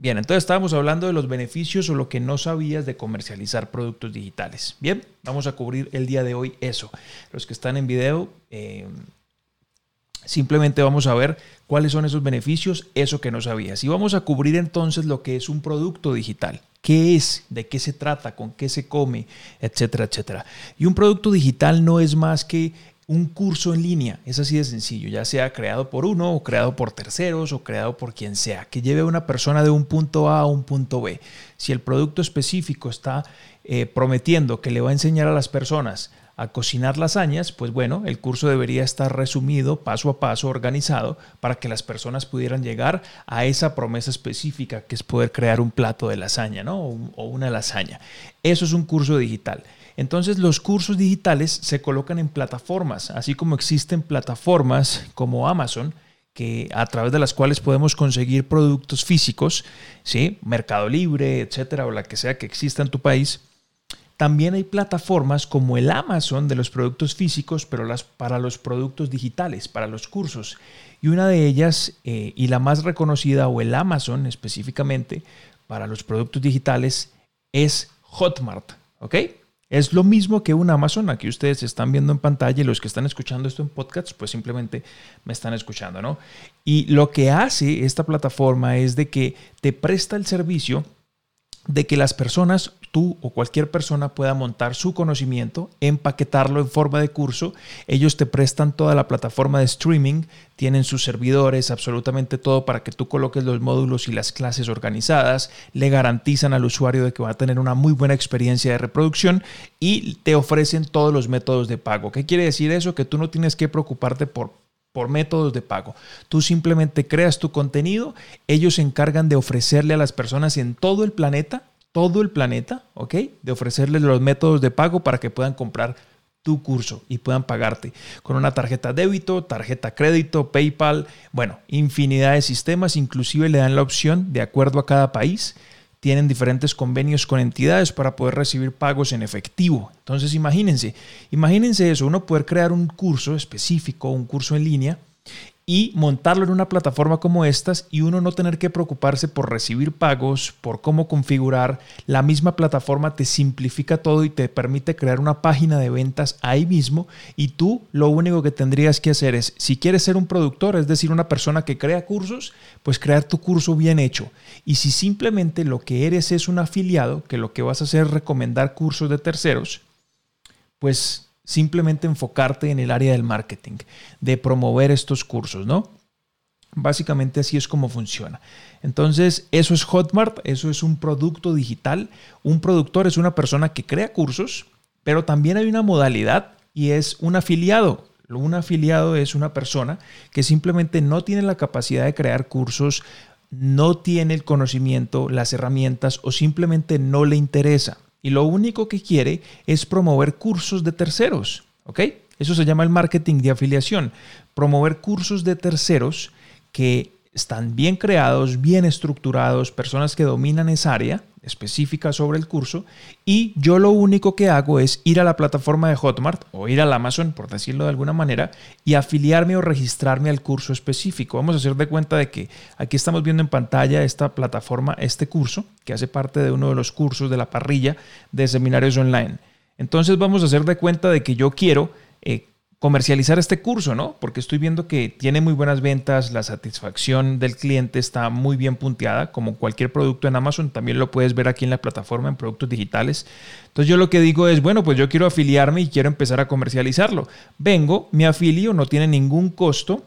Bien, entonces estábamos hablando de los beneficios o lo que no sabías de comercializar productos digitales. Bien, vamos a cubrir el día de hoy eso. Los que están en video, eh, simplemente vamos a ver cuáles son esos beneficios, eso que no sabías. Y vamos a cubrir entonces lo que es un producto digital. ¿Qué es? ¿De qué se trata? ¿Con qué se come? Etcétera, etcétera. Y un producto digital no es más que un curso en línea. Es así de sencillo, ya sea creado por uno o creado por terceros o creado por quien sea, que lleve a una persona de un punto A a un punto B. Si el producto específico está eh, prometiendo que le va a enseñar a las personas a cocinar lasañas, pues bueno, el curso debería estar resumido paso a paso, organizado, para que las personas pudieran llegar a esa promesa específica que es poder crear un plato de lasaña, ¿no? o una lasaña. Eso es un curso digital. Entonces los cursos digitales se colocan en plataformas, así como existen plataformas como Amazon, que a través de las cuales podemos conseguir productos físicos, ¿sí? Mercado Libre, etcétera, o la que sea que exista en tu país. También hay plataformas como el Amazon de los productos físicos, pero para los productos digitales, para los cursos. Y una de ellas, eh, y la más reconocida, o el Amazon específicamente, para los productos digitales, es Hotmart. ¿Ok? Es lo mismo que un Amazon, aquí ustedes están viendo en pantalla y los que están escuchando esto en podcast, pues simplemente me están escuchando, ¿no? Y lo que hace esta plataforma es de que te presta el servicio de que las personas, tú o cualquier persona pueda montar su conocimiento, empaquetarlo en forma de curso. Ellos te prestan toda la plataforma de streaming, tienen sus servidores, absolutamente todo para que tú coloques los módulos y las clases organizadas, le garantizan al usuario de que va a tener una muy buena experiencia de reproducción y te ofrecen todos los métodos de pago. ¿Qué quiere decir eso? Que tú no tienes que preocuparte por por métodos de pago. Tú simplemente creas tu contenido, ellos se encargan de ofrecerle a las personas en todo el planeta, todo el planeta, ¿ok? De ofrecerles los métodos de pago para que puedan comprar tu curso y puedan pagarte con una tarjeta débito, tarjeta crédito, PayPal, bueno, infinidad de sistemas, inclusive le dan la opción de acuerdo a cada país tienen diferentes convenios con entidades para poder recibir pagos en efectivo. Entonces imagínense, imagínense eso, uno poder crear un curso específico, un curso en línea y montarlo en una plataforma como estas y uno no tener que preocuparse por recibir pagos, por cómo configurar. La misma plataforma te simplifica todo y te permite crear una página de ventas ahí mismo y tú lo único que tendrías que hacer es, si quieres ser un productor, es decir, una persona que crea cursos, pues crear tu curso bien hecho. Y si simplemente lo que eres es un afiliado, que lo que vas a hacer es recomendar cursos de terceros, pues simplemente enfocarte en el área del marketing, de promover estos cursos, ¿no? Básicamente así es como funciona. Entonces, eso es Hotmart, eso es un producto digital. Un productor es una persona que crea cursos, pero también hay una modalidad y es un afiliado. Un afiliado es una persona que simplemente no tiene la capacidad de crear cursos, no tiene el conocimiento, las herramientas o simplemente no le interesa y lo único que quiere es promover cursos de terceros. ¿Ok? Eso se llama el marketing de afiliación. Promover cursos de terceros que están bien creados, bien estructurados, personas que dominan esa área específica sobre el curso y yo lo único que hago es ir a la plataforma de Hotmart o ir al Amazon, por decirlo de alguna manera, y afiliarme o registrarme al curso específico. Vamos a hacer de cuenta de que aquí estamos viendo en pantalla esta plataforma, este curso, que hace parte de uno de los cursos de la parrilla de seminarios online. Entonces vamos a hacer de cuenta de que yo quiero comercializar este curso, ¿no? Porque estoy viendo que tiene muy buenas ventas, la satisfacción del cliente está muy bien punteada, como cualquier producto en Amazon, también lo puedes ver aquí en la plataforma en productos digitales. Entonces yo lo que digo es, bueno, pues yo quiero afiliarme y quiero empezar a comercializarlo. Vengo, me afilio, no tiene ningún costo,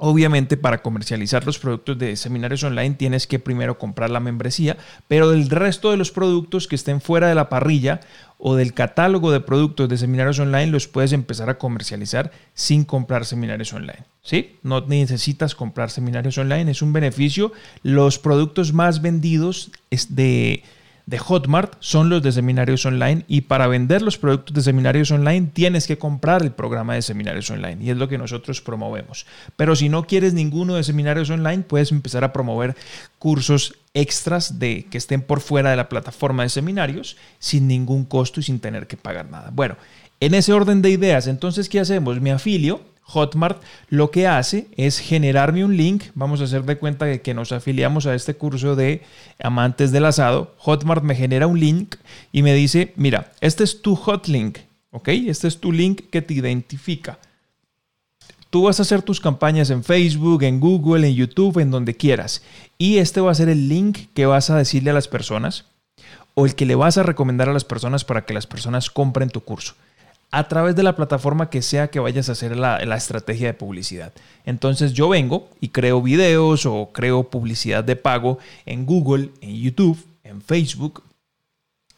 Obviamente para comercializar los productos de seminarios online tienes que primero comprar la membresía, pero del resto de los productos que estén fuera de la parrilla o del catálogo de productos de seminarios online los puedes empezar a comercializar sin comprar seminarios online. ¿Sí? No necesitas comprar seminarios online, es un beneficio. Los productos más vendidos de de Hotmart son los de seminarios online y para vender los productos de seminarios online tienes que comprar el programa de seminarios online y es lo que nosotros promovemos. Pero si no quieres ninguno de seminarios online, puedes empezar a promover cursos extras de que estén por fuera de la plataforma de seminarios sin ningún costo y sin tener que pagar nada. Bueno, en ese orden de ideas, entonces, ¿qué hacemos? Me afilio, Hotmart lo que hace es generarme un link. Vamos a hacer de cuenta de que nos afiliamos a este curso de amantes del asado. Hotmart me genera un link y me dice, mira, este es tu hotlink, ¿ok? Este es tu link que te identifica. Tú vas a hacer tus campañas en Facebook, en Google, en YouTube, en donde quieras. Y este va a ser el link que vas a decirle a las personas o el que le vas a recomendar a las personas para que las personas compren tu curso a través de la plataforma que sea que vayas a hacer la, estrategia de publicidad. Entonces yo vengo y creo videos o creo publicidad de pago en Google, en YouTube, en Facebook,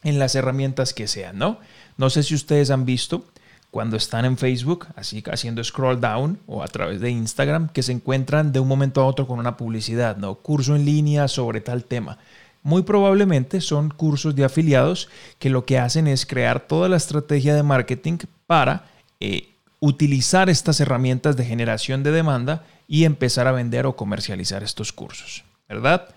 en las herramientas que sean, ¿no? No sé si ustedes han visto cuando están en Facebook, así haciendo scroll down o a través de Instagram, que se encuentran de un momento a otro con una publicidad, ¿no? Curso en línea sobre tal tema. Muy probablemente son cursos de afiliados que lo que hacen es crear toda la estrategia de marketing para eh, utilizar estas herramientas de generación de demanda y empezar a vender o comercializar estos cursos, ¿verdad?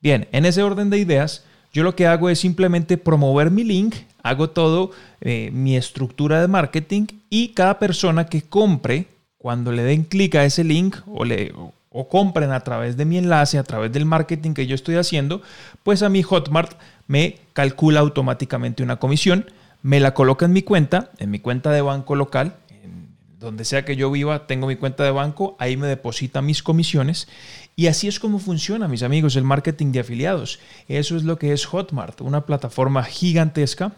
Bien, en ese orden de ideas, yo lo que hago es simplemente promover mi link, hago todo eh, mi estructura de marketing y cada persona que compre, cuando le den clic a ese link o le, o compren a través de mi enlace, a través del marketing que yo estoy haciendo, pues a mi Hotmart me calcula automáticamente una comisión, me la coloca en mi cuenta, en mi cuenta de banco local, donde sea que yo viva, tengo mi cuenta de banco, ahí me deposita mis comisiones y así es como funciona, mis amigos, el marketing de afiliados. Eso es lo que es Hotmart, una plataforma gigantesca,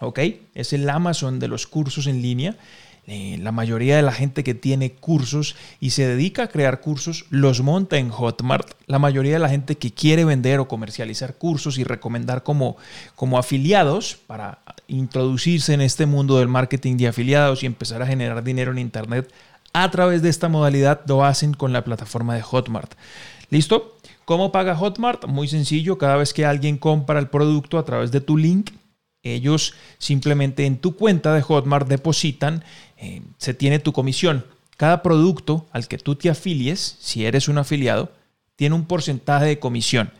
¿ok? Es el Amazon de los cursos en línea eh, la mayoría de la gente que tiene cursos y se dedica a crear cursos los monta en Hotmart. La mayoría de la gente que quiere vender o comercializar cursos y recomendar como, como afiliados para introducirse en este mundo del marketing de afiliados y empezar a generar dinero en Internet a través de esta modalidad lo hacen con la plataforma de Hotmart. ¿Listo? ¿Cómo paga Hotmart? Muy sencillo, cada vez que alguien compra el producto a través de tu link, ellos simplemente en tu cuenta de Hotmart depositan, eh, se tiene tu comisión. Cada producto al que tú te afilies, si eres un afiliado, tiene un porcentaje de comisión.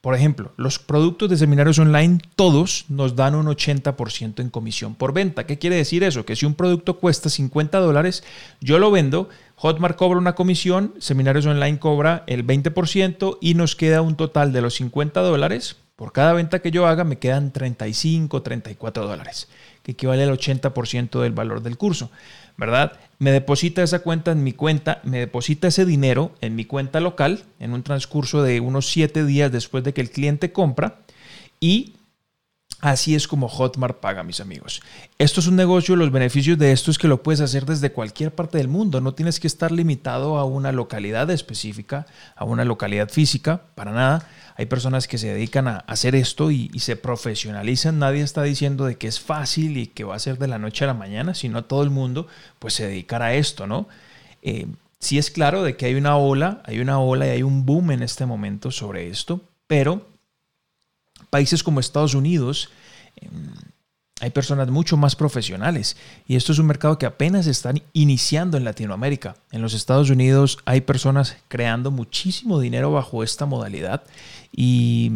Por ejemplo, los productos de seminarios online, todos nos dan un 80% en comisión por venta. ¿Qué quiere decir eso? Que si un producto cuesta 50 dólares, yo lo vendo, Hotmart cobra una comisión, seminarios online cobra el 20% y nos queda un total de los 50 dólares por cada venta que yo haga me quedan 35, 34 dólares, que equivale al 80% del valor del curso, ¿verdad? Me deposita esa cuenta en mi cuenta, me deposita ese dinero en mi cuenta local en un transcurso de unos 7 días después de que el cliente compra y Así es como Hotmart paga, mis amigos. Esto es un negocio, los beneficios de esto es que lo puedes hacer desde cualquier parte del mundo. No tienes que estar limitado a una localidad específica, a una localidad física, para nada. Hay personas que se dedican a hacer esto y, se profesionalizan. Nadie está diciendo de que es fácil y que va a ser de la noche a la mañana, sino todo el mundo pues se dedicará a esto, ¿no? Eh, sí es claro de que hay una ola, hay una ola y hay un boom en este momento sobre esto, pero países como Estados Unidos em, hay personas mucho más profesionales y esto es un mercado que apenas están iniciando en Latinoamérica. En los Estados Unidos hay personas creando muchísimo dinero bajo esta modalidad y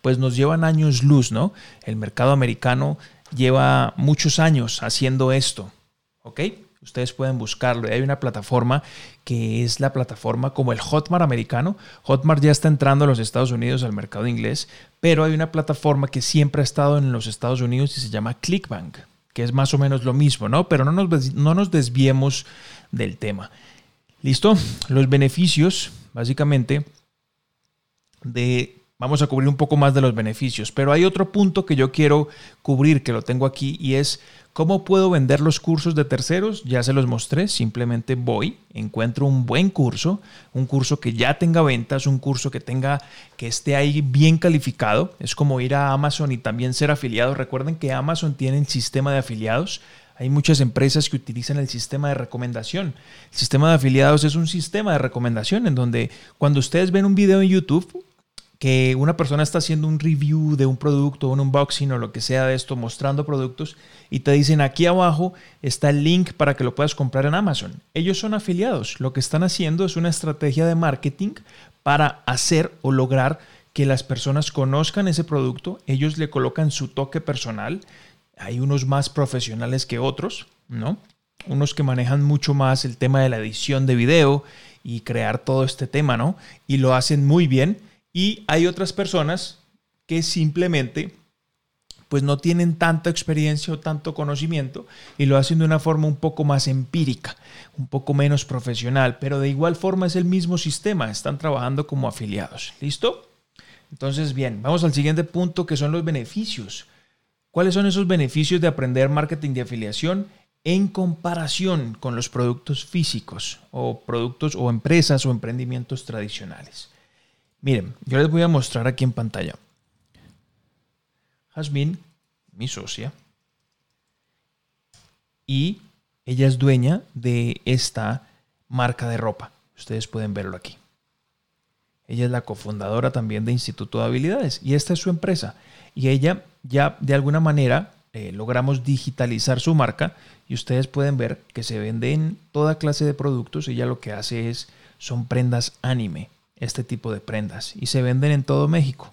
pues nos llevan años luz, ¿no? El mercado americano lleva muchos años haciendo esto, ¿ok? Ustedes pueden buscarlo. Hay una plataforma que es la plataforma como el Hotmart americano. Hotmart ya está entrando a los Estados Unidos al mercado inglés, pero hay una plataforma que siempre ha estado en los Estados Unidos y se llama Clickbank, que es más o menos lo mismo, ¿no? Pero no nos, no nos desviemos del tema. ¿Listo? Los beneficios, básicamente, de Vamos a cubrir un poco más de los beneficios, pero hay otro punto que yo quiero cubrir, que lo tengo aquí, y es cómo puedo vender los cursos de terceros. Ya se los mostré, simplemente voy, encuentro un buen curso, un curso que ya tenga ventas, un curso que tenga, que esté ahí bien calificado. Es como ir a Amazon y también ser afiliado. Recuerden que Amazon tiene el sistema de afiliados. Hay muchas empresas que utilizan el sistema de recomendación. El sistema de afiliados es un sistema de recomendación en donde cuando ustedes ven un video en YouTube, que una persona está haciendo un review de un producto, un unboxing o lo que sea de esto, mostrando productos, y te dicen aquí abajo está el link para que lo puedas comprar en Amazon. Ellos son afiliados. Lo que están haciendo es una estrategia de marketing para hacer o lograr que las personas conozcan ese producto. Ellos le colocan su toque personal. Hay unos más profesionales que otros, ¿no? unos que manejan mucho más el tema de la edición de video y crear todo este tema, ¿no? Y lo hacen muy bien. Y hay otras personas que simplemente pues no tienen tanta experiencia o tanto conocimiento y lo hacen de una forma un poco más empírica, un poco menos profesional, pero de igual forma es el mismo sistema, están trabajando como afiliados. ¿Listo? Entonces, bien, vamos al siguiente punto que son los beneficios. ¿Cuáles son esos beneficios de aprender marketing de afiliación en comparación con los productos físicos o productos o empresas o emprendimientos tradicionales? Miren, yo les voy a mostrar aquí en pantalla. Jasmine, mi socia, y ella es dueña de esta marca de ropa. Ustedes pueden verlo aquí. Ella es la cofundadora también de Instituto de Habilidades y esta es su empresa. Y ella ya de alguna manera eh, logramos digitalizar su marca y ustedes pueden ver que se venden toda clase de productos. Ella lo que hace es, son prendas anime, este tipo de prendas, y se venden en todo México.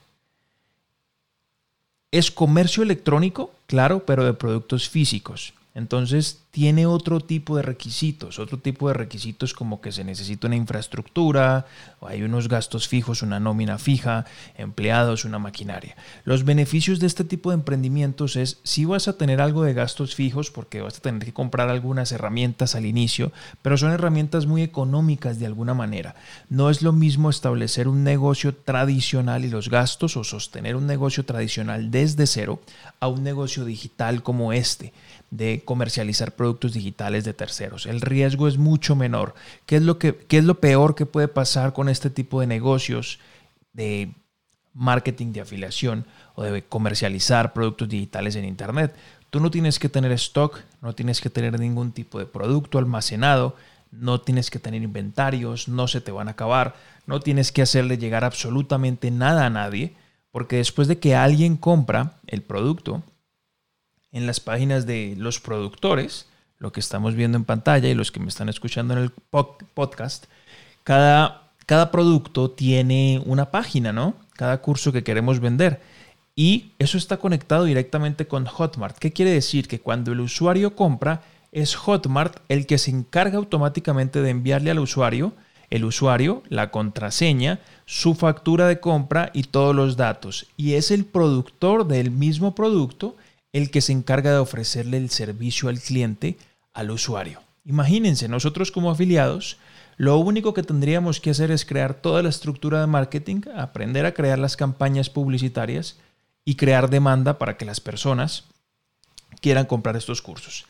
Es comercio electrónico, claro, pero de productos físicos. Entonces tiene otro tipo de requisitos, otro tipo de requisitos como que se necesita una infraestructura, hay unos gastos fijos, una nómina fija, empleados, una maquinaria. Los beneficios de este tipo de emprendimientos es si vas a tener algo de gastos fijos porque vas a tener que comprar algunas herramientas al inicio, pero son herramientas muy económicas de alguna manera. No es lo mismo establecer un negocio tradicional y los gastos o sostener un negocio tradicional desde cero a un negocio digital como este de comercializar productos digitales de terceros. El riesgo es mucho menor. ¿Qué es lo, que, qué es lo peor que puede pasar con este tipo de negocios de marketing de afiliación o de comercializar productos digitales en Internet? Tú no tienes que tener stock, no tienes que tener ningún tipo de producto almacenado, no tienes que tener inventarios, no se te van a acabar, no tienes que hacerle llegar absolutamente nada a nadie, porque después de que alguien compra el producto, en las páginas de los productores, lo que estamos viendo en pantalla y los que me están escuchando en el podcast, cada, cada producto tiene una página, ¿no? Cada curso que queremos vender. Y eso está conectado directamente con Hotmart. ¿Qué quiere decir? Que cuando el usuario compra, es Hotmart el que se encarga automáticamente de enviarle al usuario, el usuario, la contraseña, su factura de compra y todos los datos. Y es el productor del mismo producto el que se encarga de ofrecerle el servicio al cliente, al usuario. Imagínense, nosotros como afiliados, lo único que tendríamos que hacer es crear toda la estructura de marketing, aprender a crear las campañas publicitarias y crear demanda para que las personas quieran comprar estos cursos.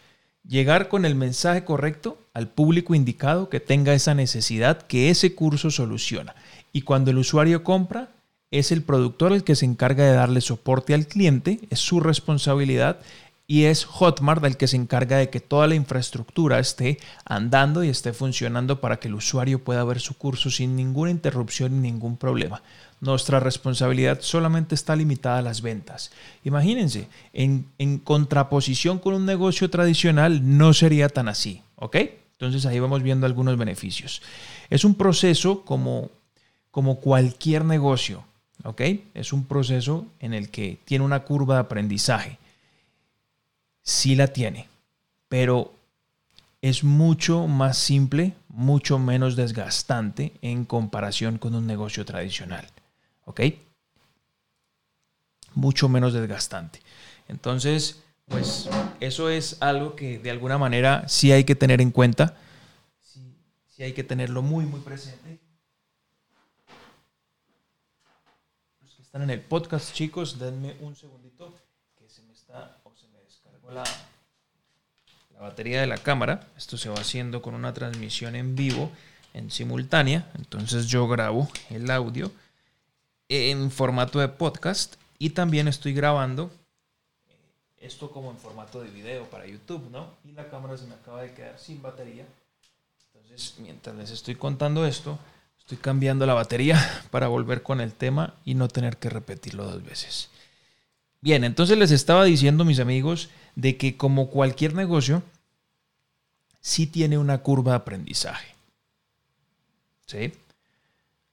Llegar con el mensaje correcto al público indicado que tenga esa necesidad que ese curso soluciona. Y cuando el usuario compra, es el productor el que se encarga de darle soporte al cliente, es su responsabilidad y es Hotmart el que se encarga de que toda la infraestructura esté andando y esté funcionando para que el usuario pueda ver su curso sin ninguna interrupción y ningún problema. Nuestra responsabilidad solamente está limitada a las ventas. Imagínense, en, en contraposición con un negocio tradicional no sería tan así, ¿ok? Entonces ahí vamos viendo algunos beneficios. Es un proceso como, como cualquier negocio ¿ok? Es un proceso en el que tiene una curva de aprendizaje. Sí la tiene, pero es mucho más simple, mucho menos desgastante en comparación con un negocio tradicional, ¿ok? Mucho menos desgastante. Entonces, pues eso es algo que de alguna manera sí hay que tener en cuenta, sí, hay que tenerlo muy, muy presente están en el podcast, chicos, denme un segundito que se me está o se me descargó la, batería de la cámara. Esto se va haciendo con una transmisión en vivo, en simultánea. Entonces yo grabo el audio en formato de podcast y también estoy grabando esto como en formato de video para YouTube, ¿no? Y la cámara se me acaba de quedar sin batería. Entonces, mientras les estoy contando esto, Estoy cambiando la batería para volver con el tema y no tener que repetirlo dos veces. Bien, entonces les estaba diciendo, mis amigos, de que como cualquier negocio, sí tiene una curva de aprendizaje. ¿Sí?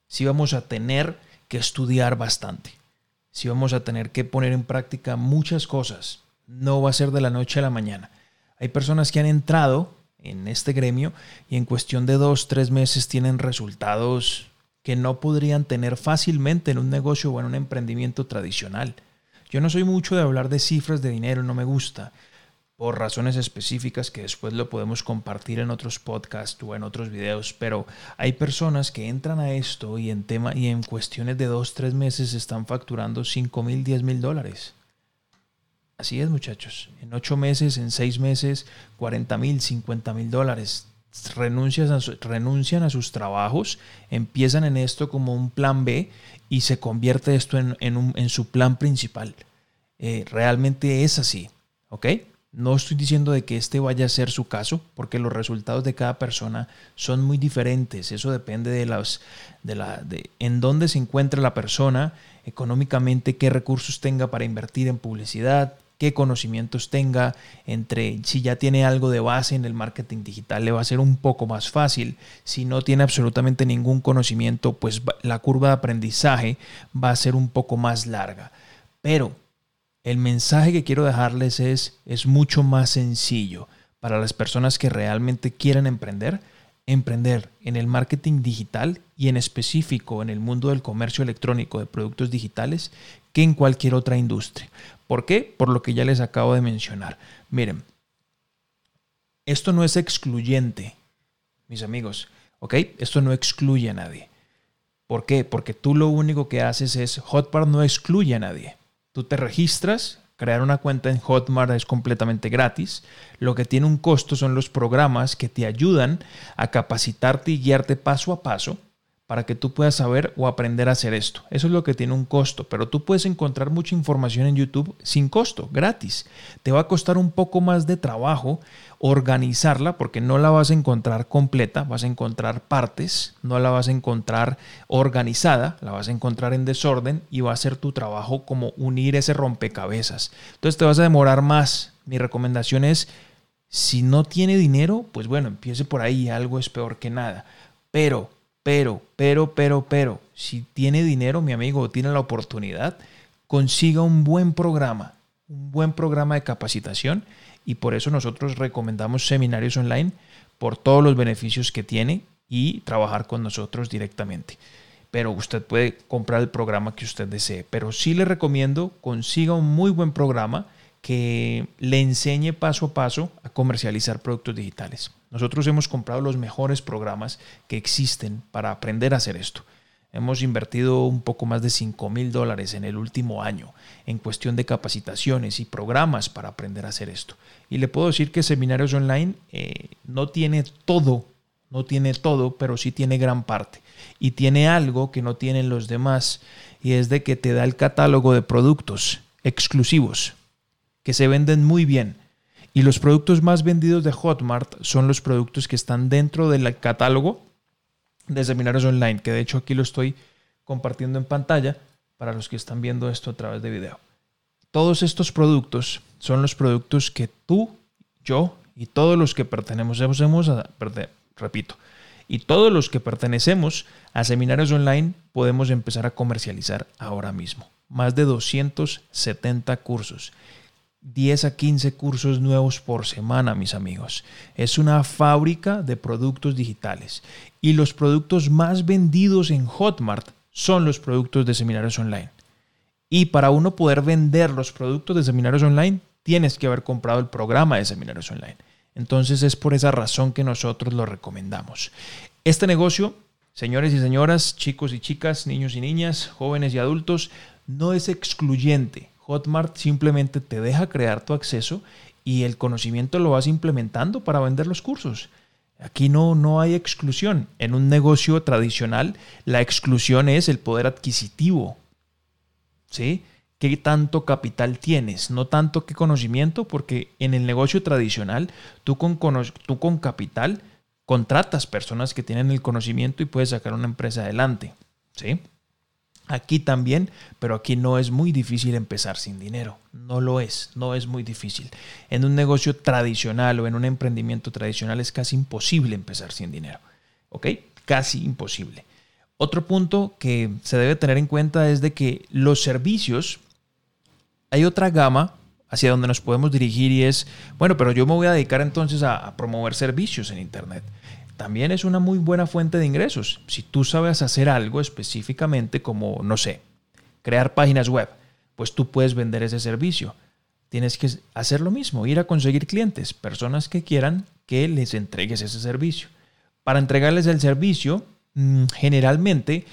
Sí vamos a tener que estudiar bastante. Sí vamos a tener que poner en práctica muchas cosas. No va a ser de la noche a la mañana. Hay personas que han entrado en este gremio y en cuestión de dos, tres meses tienen resultados que no podrían tener fácilmente en un negocio o en un emprendimiento tradicional. Yo no soy mucho de hablar de cifras de dinero, no me gusta, por razones específicas que después lo podemos compartir en otros podcasts o en otros videos, pero hay personas que entran a esto y en tema y en cuestiones de dos, tres meses están facturando 5 mil, 10 mil dólares. Así es, muchachos. En ocho meses, en seis meses, 40 mil, 50 mil dólares. Renuncian a, renuncian a sus trabajos, empiezan en esto como un plan B y se convierte esto en, en, su plan principal. Eh, realmente es así, ¿ok? No estoy diciendo de que este vaya a ser su caso, porque los resultados de cada persona son muy diferentes. Eso depende de las, de la, de en dónde se encuentra la persona económicamente, qué recursos tenga para invertir en publicidad, qué conocimientos tenga, entre si ya tiene algo de base en el marketing digital, le va a ser un poco más fácil. Si no tiene absolutamente ningún conocimiento, pues la curva de aprendizaje va a ser un poco más larga. Pero el mensaje que quiero dejarles es, es mucho más sencillo para las personas que realmente quieren emprender emprender en el marketing digital y en específico en el mundo del comercio electrónico de productos digitales que en cualquier otra industria. ¿Por qué? Por lo que ya les acabo de mencionar. Miren, esto no es excluyente, mis amigos, ¿ok? Esto no excluye a nadie. ¿Por qué? Porque tú lo único que haces es, Hotmart no excluye a nadie. Tú te registras, crear una cuenta en Hotmart es completamente gratis. Lo que tiene un costo son los programas que te ayudan a capacitarte y guiarte paso a paso para que tú puedas saber o aprender a hacer esto. Eso es lo que tiene un costo, pero tú puedes encontrar mucha información en YouTube sin costo, gratis. Te va a costar un poco más de trabajo organizarla porque no la vas a encontrar completa, vas a encontrar partes, no la vas a encontrar organizada, la vas a encontrar en desorden y va a ser tu trabajo como unir ese rompecabezas. Entonces te vas a demorar más. Mi recomendación es, si no tiene dinero, pues bueno, empiece por ahí, algo es peor que nada. Pero pero, pero, pero, pero, si tiene dinero, mi amigo, tiene la oportunidad, consiga un buen programa, un buen programa de capacitación y por eso nosotros recomendamos seminarios online por todos los beneficios que tiene y trabajar con nosotros directamente. Pero usted puede comprar el programa que usted desee. Pero sí le recomiendo consiga un muy buen programa que le enseñe paso a paso a comercializar productos digitales. Nosotros hemos comprado los mejores programas que existen para aprender a hacer esto. Hemos invertido un poco más de 5 mil dólares en el último año en cuestión de capacitaciones y programas para aprender a hacer esto. Y le puedo decir que Seminarios Online eh, no tiene todo, no tiene todo, pero sí tiene gran parte. Y tiene algo que no tienen los demás, y es de que te da el catálogo de productos exclusivos que se venden muy bien. Y los productos más vendidos de Hotmart son los productos que están dentro del catálogo de seminarios online, que de hecho aquí lo estoy compartiendo en pantalla para los que están viendo esto a través de video. Todos estos productos son los productos que tú, yo y todos los que pertenecemos a, repito, y todos los que pertenecemos a seminarios online podemos empezar a comercializar ahora mismo. Más de 270 cursos 10 a 15 cursos nuevos por semana, mis amigos. Es una fábrica de productos digitales. Y los productos más vendidos en Hotmart son los productos de seminarios online. Y para uno poder vender los productos de seminarios online, tienes que haber comprado el programa de seminarios online. Entonces es por esa razón que nosotros lo recomendamos. Este negocio, señores y señoras, chicos y chicas, niños y niñas, jóvenes y adultos, no es excluyente Hotmart simplemente te deja crear tu acceso y el conocimiento lo vas implementando para vender los cursos. Aquí no, no hay exclusión. En un negocio tradicional, la exclusión es el poder adquisitivo. ¿Sí? ¿Qué tanto capital tienes? No tanto qué conocimiento, porque en el negocio tradicional, tú con, tú con capital contratas personas que tienen el conocimiento y puedes sacar una empresa adelante. ¿Sí? Aquí también, pero aquí no es muy difícil empezar sin dinero. No lo es, no es muy difícil. En un negocio tradicional o en un emprendimiento tradicional es casi imposible empezar sin dinero. ¿Ok? Casi imposible. Otro punto que se debe tener en cuenta es de que los servicios, hay otra gama hacia donde nos podemos dirigir y es, bueno, pero yo me voy a dedicar entonces a, promover servicios en Internet. También es una muy buena fuente de ingresos. Si tú sabes hacer algo específicamente como, no sé, crear páginas web, pues tú puedes vender ese servicio. Tienes que hacer lo mismo, ir a conseguir clientes, personas que quieran que les entregues ese servicio. Para entregarles el servicio, mm, generalmente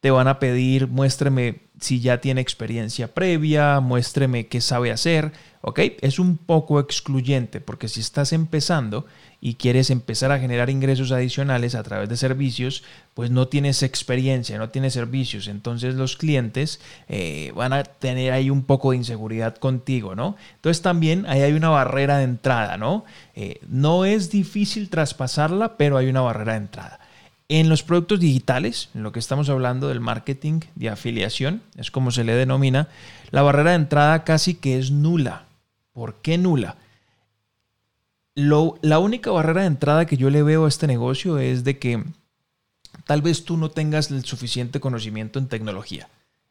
te van a pedir, muéstreme si ya tiene experiencia previa, muéstreme qué sabe hacer, ¿ok? Es un poco excluyente porque si estás empezando y quieres empezar a generar ingresos adicionales a través de servicios, pues no tienes experiencia, no tienes servicios, entonces los clientes eh, van a tener ahí un poco de inseguridad contigo, ¿no? Entonces también ahí hay una barrera de entrada, ¿no? Eh, no es difícil traspasarla, pero hay una barrera de entrada. En los productos digitales, en lo que estamos hablando del marketing de afiliación, es como se le denomina, la barrera de entrada casi que es nula. ¿Por qué nula? La única barrera de entrada que yo le veo a este negocio es de que tal vez tú no tengas el suficiente conocimiento en tecnología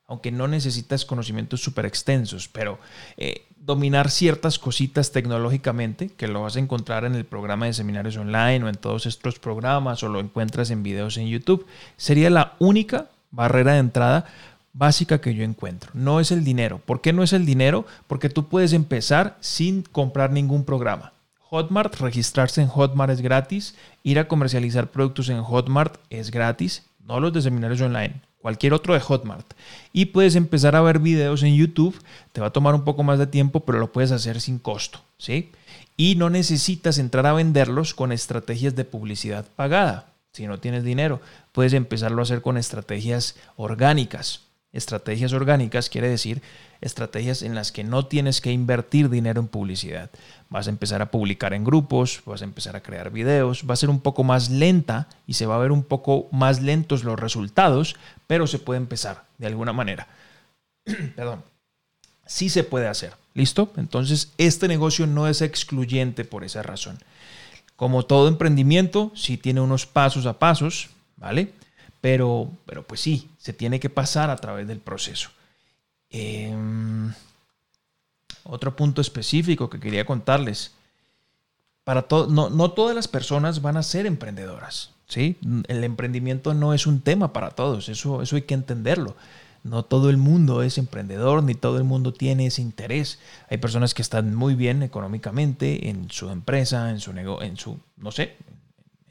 aunque no necesitas conocimientos súper extensos, pero eh, dominar ciertas cositas tecnológicamente, que lo vas a encontrar en el programa de seminarios online o en todos estos programas o lo encuentras en videos en YouTube, sería la única barrera de entrada básica que yo encuentro. No es el dinero. ¿Por qué no es el dinero? Porque tú puedes empezar sin comprar ningún programa. Hotmart, registrarse en Hotmart es gratis, ir a comercializar productos en Hotmart es gratis, no los de seminarios online cualquier otro de Hotmart. Y puedes empezar a ver videos en YouTube. Te va a tomar un poco más de tiempo, pero lo puedes hacer sin costo. ¿sí? Y no necesitas entrar a venderlos con estrategias de publicidad pagada. Si no tienes dinero, puedes empezarlo a hacer con estrategias orgánicas. Estrategias orgánicas quiere decir estrategias en las que no tienes que invertir dinero en publicidad. Vas a empezar a publicar en grupos, vas a empezar a crear videos, va a ser un poco más lenta y se va a ver un poco más lentos los resultados, pero se puede empezar de alguna manera. Perdón. Sí se puede hacer. ¿Listo? Entonces, este negocio no es excluyente por esa razón. Como todo emprendimiento, sí tiene unos pasos a pasos, ¿vale? Pero, pero pues sí, se tiene que pasar a través del proceso. Em, otro punto específico que quería contarles. Para no, no, todas las personas van a ser emprendedoras. ¿sí? El emprendimiento no es un tema para todos, eso, eso hay que entenderlo. No todo el mundo es emprendedor, ni todo el mundo tiene ese interés. Hay personas que están muy bien económicamente en su empresa, en su negocio, en su, no sé,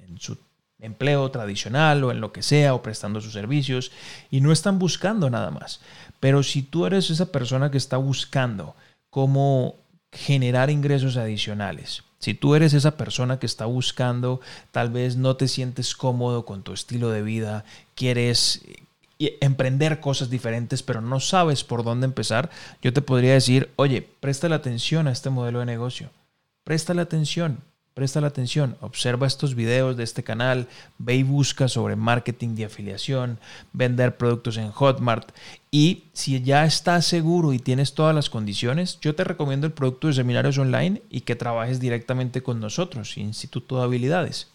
en su empleo tradicional o en lo que sea, o prestando sus servicios, y no están buscando nada más. Pero si tú eres esa persona que está buscando cómo generar ingresos adicionales, si tú eres esa persona que está buscando, tal vez no te sientes cómodo con tu estilo de vida, quieres eh, emprender cosas diferentes, pero no sabes por dónde empezar, yo te podría decir, oye, la atención a este modelo de negocio. la atención. Presta la atención, observa estos videos de este canal, ve y busca sobre marketing de afiliación, vender productos en Hotmart y si ya estás seguro y tienes todas las condiciones, yo te recomiendo el producto de seminarios online y que trabajes directamente con nosotros, Instituto de Habilidades.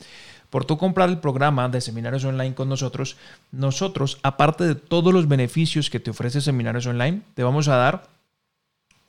Por tu comprar el programa de seminarios online con nosotros, nosotros, aparte de todos los beneficios que te ofrece seminarios online, te vamos a dar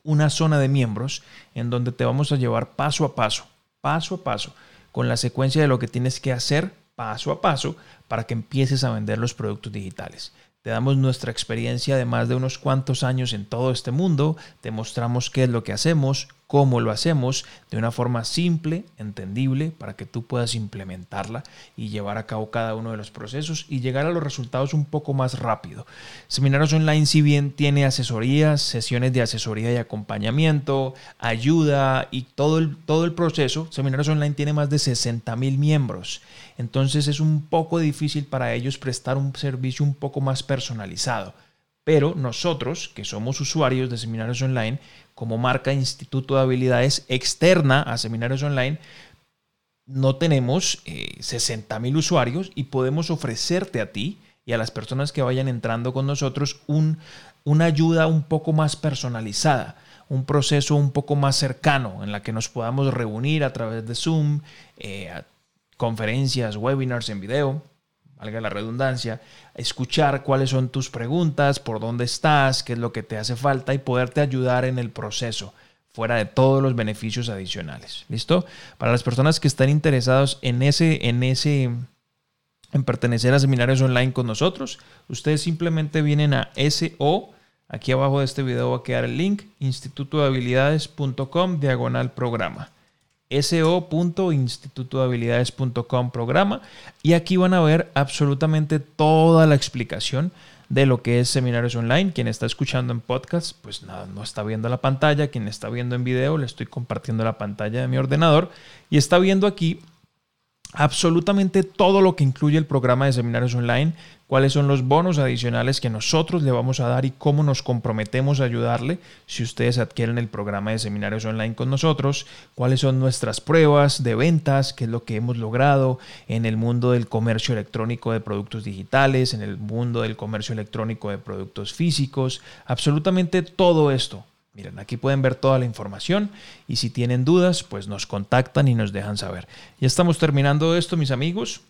una zona de miembros en donde te vamos a llevar paso a paso paso a paso, con la secuencia de lo que tienes que hacer paso a paso para que empieces a vender los productos digitales. Te damos nuestra experiencia de más de unos cuantos años en todo este mundo, te mostramos qué es lo que hacemos, cómo lo hacemos de una forma simple, entendible, para que tú puedas implementarla y llevar a cabo cada uno de los procesos y llegar a los resultados un poco más rápido. Seminarios Online, si bien tiene asesorías, sesiones de asesoría y acompañamiento, ayuda y todo el, todo el proceso, Seminarios Online tiene más de 60 mil miembros. Entonces es un poco difícil para ellos prestar un servicio un poco más personalizado. Pero nosotros, que somos usuarios de seminarios online, como marca Instituto de Habilidades externa a seminarios online, no tenemos 60 eh, mil usuarios y podemos ofrecerte a ti y a las personas que vayan entrando con nosotros un, una ayuda un poco más personalizada, un proceso un poco más cercano en la que nos podamos reunir a través de Zoom, eh, conferencias, webinars en video valga la redundancia, escuchar cuáles son tus preguntas, por dónde estás, qué es lo que te hace falta y poderte ayudar en el proceso. fuera de todos los beneficios adicionales. ¿Listo? Para las personas que están interesados en ese, en ese, en pertenecer a seminarios online con nosotros, ustedes simplemente vienen a SO, aquí abajo de este video va a quedar el link, institutohabilidades.com diagonal programa so.institutohabilidades.com programa y aquí van a ver absolutamente toda la explicación de lo que es seminarios online. Quien está escuchando en podcast, pues nada, no está viendo la pantalla. Quien está viendo en video, le estoy compartiendo la pantalla de mi ordenador y está viendo aquí absolutamente todo lo que incluye el programa de seminarios online, cuáles son los bonos adicionales que nosotros le vamos a dar y cómo nos comprometemos a ayudarle si ustedes adquieren el programa de seminarios online con nosotros, cuáles son nuestras pruebas de ventas, qué es lo que hemos logrado en el mundo del comercio electrónico de productos digitales, en el mundo del comercio electrónico de productos físicos, absolutamente todo esto Miren, aquí pueden ver toda la información y si tienen dudas, pues nos contactan y nos dejan saber. Ya estamos terminando esto, mis amigos.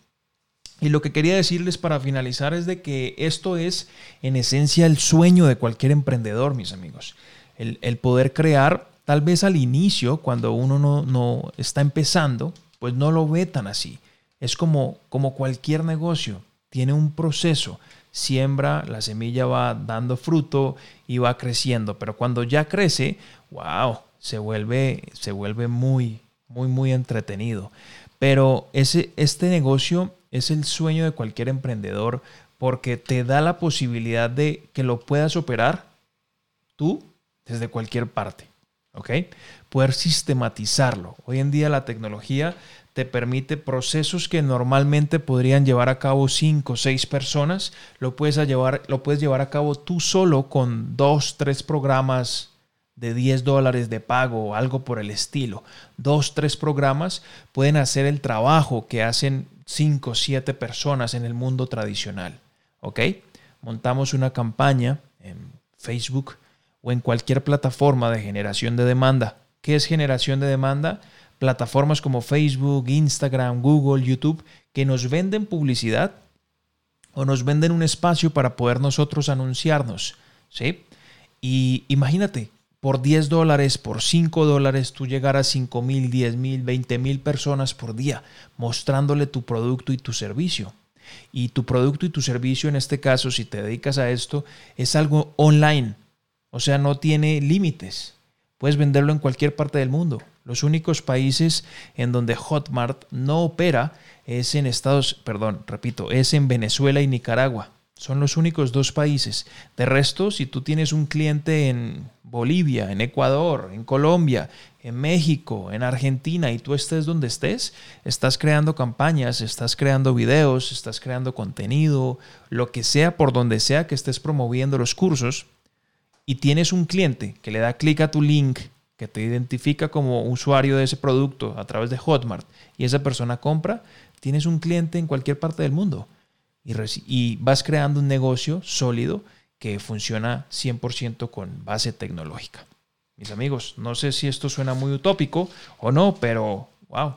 Y lo que quería decirles para finalizar es de que esto es en esencia el sueño de cualquier emprendedor, mis amigos. El, poder crear, tal vez al inicio, cuando uno no, no, está empezando, pues no lo ve tan así. Es como, como cualquier negocio, tiene un proceso siembra, la semilla va dando fruto y va creciendo, pero cuando ya crece, wow, se vuelve, se vuelve muy, muy, muy entretenido. Pero ese, este negocio es el sueño de cualquier emprendedor porque te da la posibilidad de que lo puedas operar tú desde cualquier parte. ¿Ok? Poder sistematizarlo. Hoy en día la tecnología te permite procesos que normalmente podrían llevar a cabo cinco o seis personas, lo puedes, llevar, lo puedes llevar a cabo tú solo con dos, tres programas de 10 dólares de pago o algo por el estilo. Dos, tres programas pueden hacer el trabajo que hacen cinco, siete personas en el mundo tradicional. ¿Ok? Montamos una campaña en Facebook o en cualquier plataforma de generación de demanda. ¿Qué es generación de demanda? Plataformas como Facebook, Instagram, Google, YouTube, que nos venden publicidad o nos venden un espacio para poder nosotros anunciarnos. ¿sí? Y imagínate, por 10 dólares, por 5 dólares, tú llegar a 5 mil, 10 mil, 20 mil personas por día mostrándole tu producto y tu servicio. Y tu producto y tu servicio, en este caso, si te dedicas a esto, es algo online. O sea, no tiene límites. Puedes venderlo en cualquier parte del mundo. Los únicos países en donde Hotmart no opera es en Estados, perdón, repito, es en Venezuela y Nicaragua. Son los únicos dos países. De resto, si tú tienes un cliente en Bolivia, en Ecuador, en Colombia, en México, en Argentina y tú estés donde estés, estás creando campañas, estás creando videos, estás creando contenido, lo que sea por donde sea que estés promoviendo los cursos y tienes un cliente que le da clic a tu link que te identifica como usuario de ese producto a través de Hotmart y esa persona compra, tienes un cliente en cualquier parte del mundo y, vas creando un negocio sólido que funciona 100% con base tecnológica. Mis amigos, no sé si esto suena muy utópico o no, pero wow,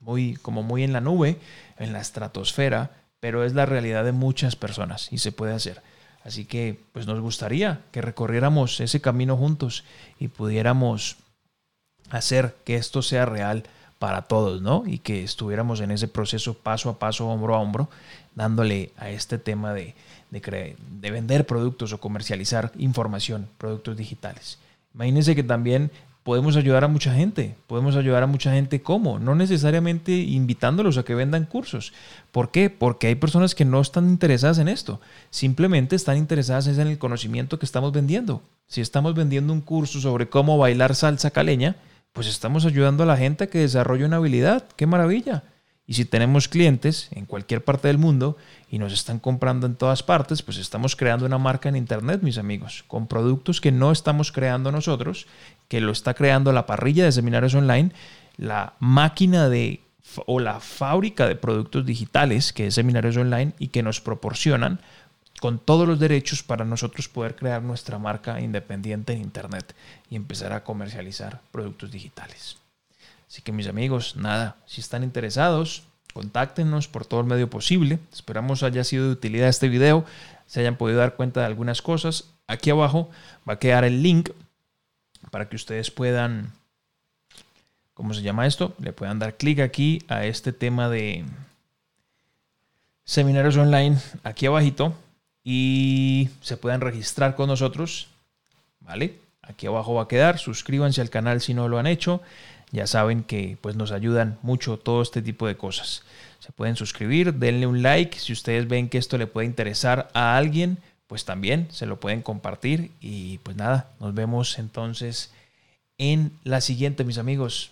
muy como muy en la nube, en la estratosfera, pero es la realidad de muchas personas y se puede hacer. Así que pues nos gustaría que recorriéramos ese camino juntos y pudiéramos hacer que esto sea real para todos, ¿no? Y que estuviéramos en ese proceso paso a paso, hombro a hombro, dándole a este tema de, de, de vender productos o comercializar información, productos digitales. Imagínense que también podemos ayudar a mucha gente. Podemos ayudar a mucha gente ¿cómo? No necesariamente invitándolos a que vendan cursos. ¿Por qué? Porque hay personas que no están interesadas en esto. Simplemente están interesadas en el conocimiento que estamos vendiendo. Si estamos vendiendo un curso sobre cómo bailar salsa caleña, pues estamos ayudando a la gente a que desarrolle una habilidad. ¡Qué maravilla! Y si tenemos clientes en cualquier parte del mundo y nos están comprando en todas partes, pues estamos creando una marca en Internet, mis amigos, con productos que no estamos creando nosotros, que lo está creando la parrilla de seminarios online, la máquina de o la fábrica de productos digitales, que es seminarios online, y que nos proporcionan con todos los derechos para nosotros poder crear nuestra marca independiente en Internet y empezar a comercializar productos digitales. Así que mis amigos, nada, si están interesados, contáctenos por todo el medio posible. Esperamos haya sido de utilidad este video, se hayan podido dar cuenta de algunas cosas. Aquí abajo va a quedar el link para que ustedes puedan, ¿cómo se llama esto? Le puedan dar clic aquí a este tema de seminarios online aquí abajito y se puedan registrar con nosotros, ¿vale? Aquí abajo va a quedar, suscríbanse al canal si no lo han hecho. Ya saben que pues nos ayudan mucho todo este tipo de cosas. Se pueden suscribir, denle un like si ustedes ven que esto le puede interesar a alguien, pues también se lo pueden compartir y pues nada, nos vemos entonces en la siguiente, mis amigos.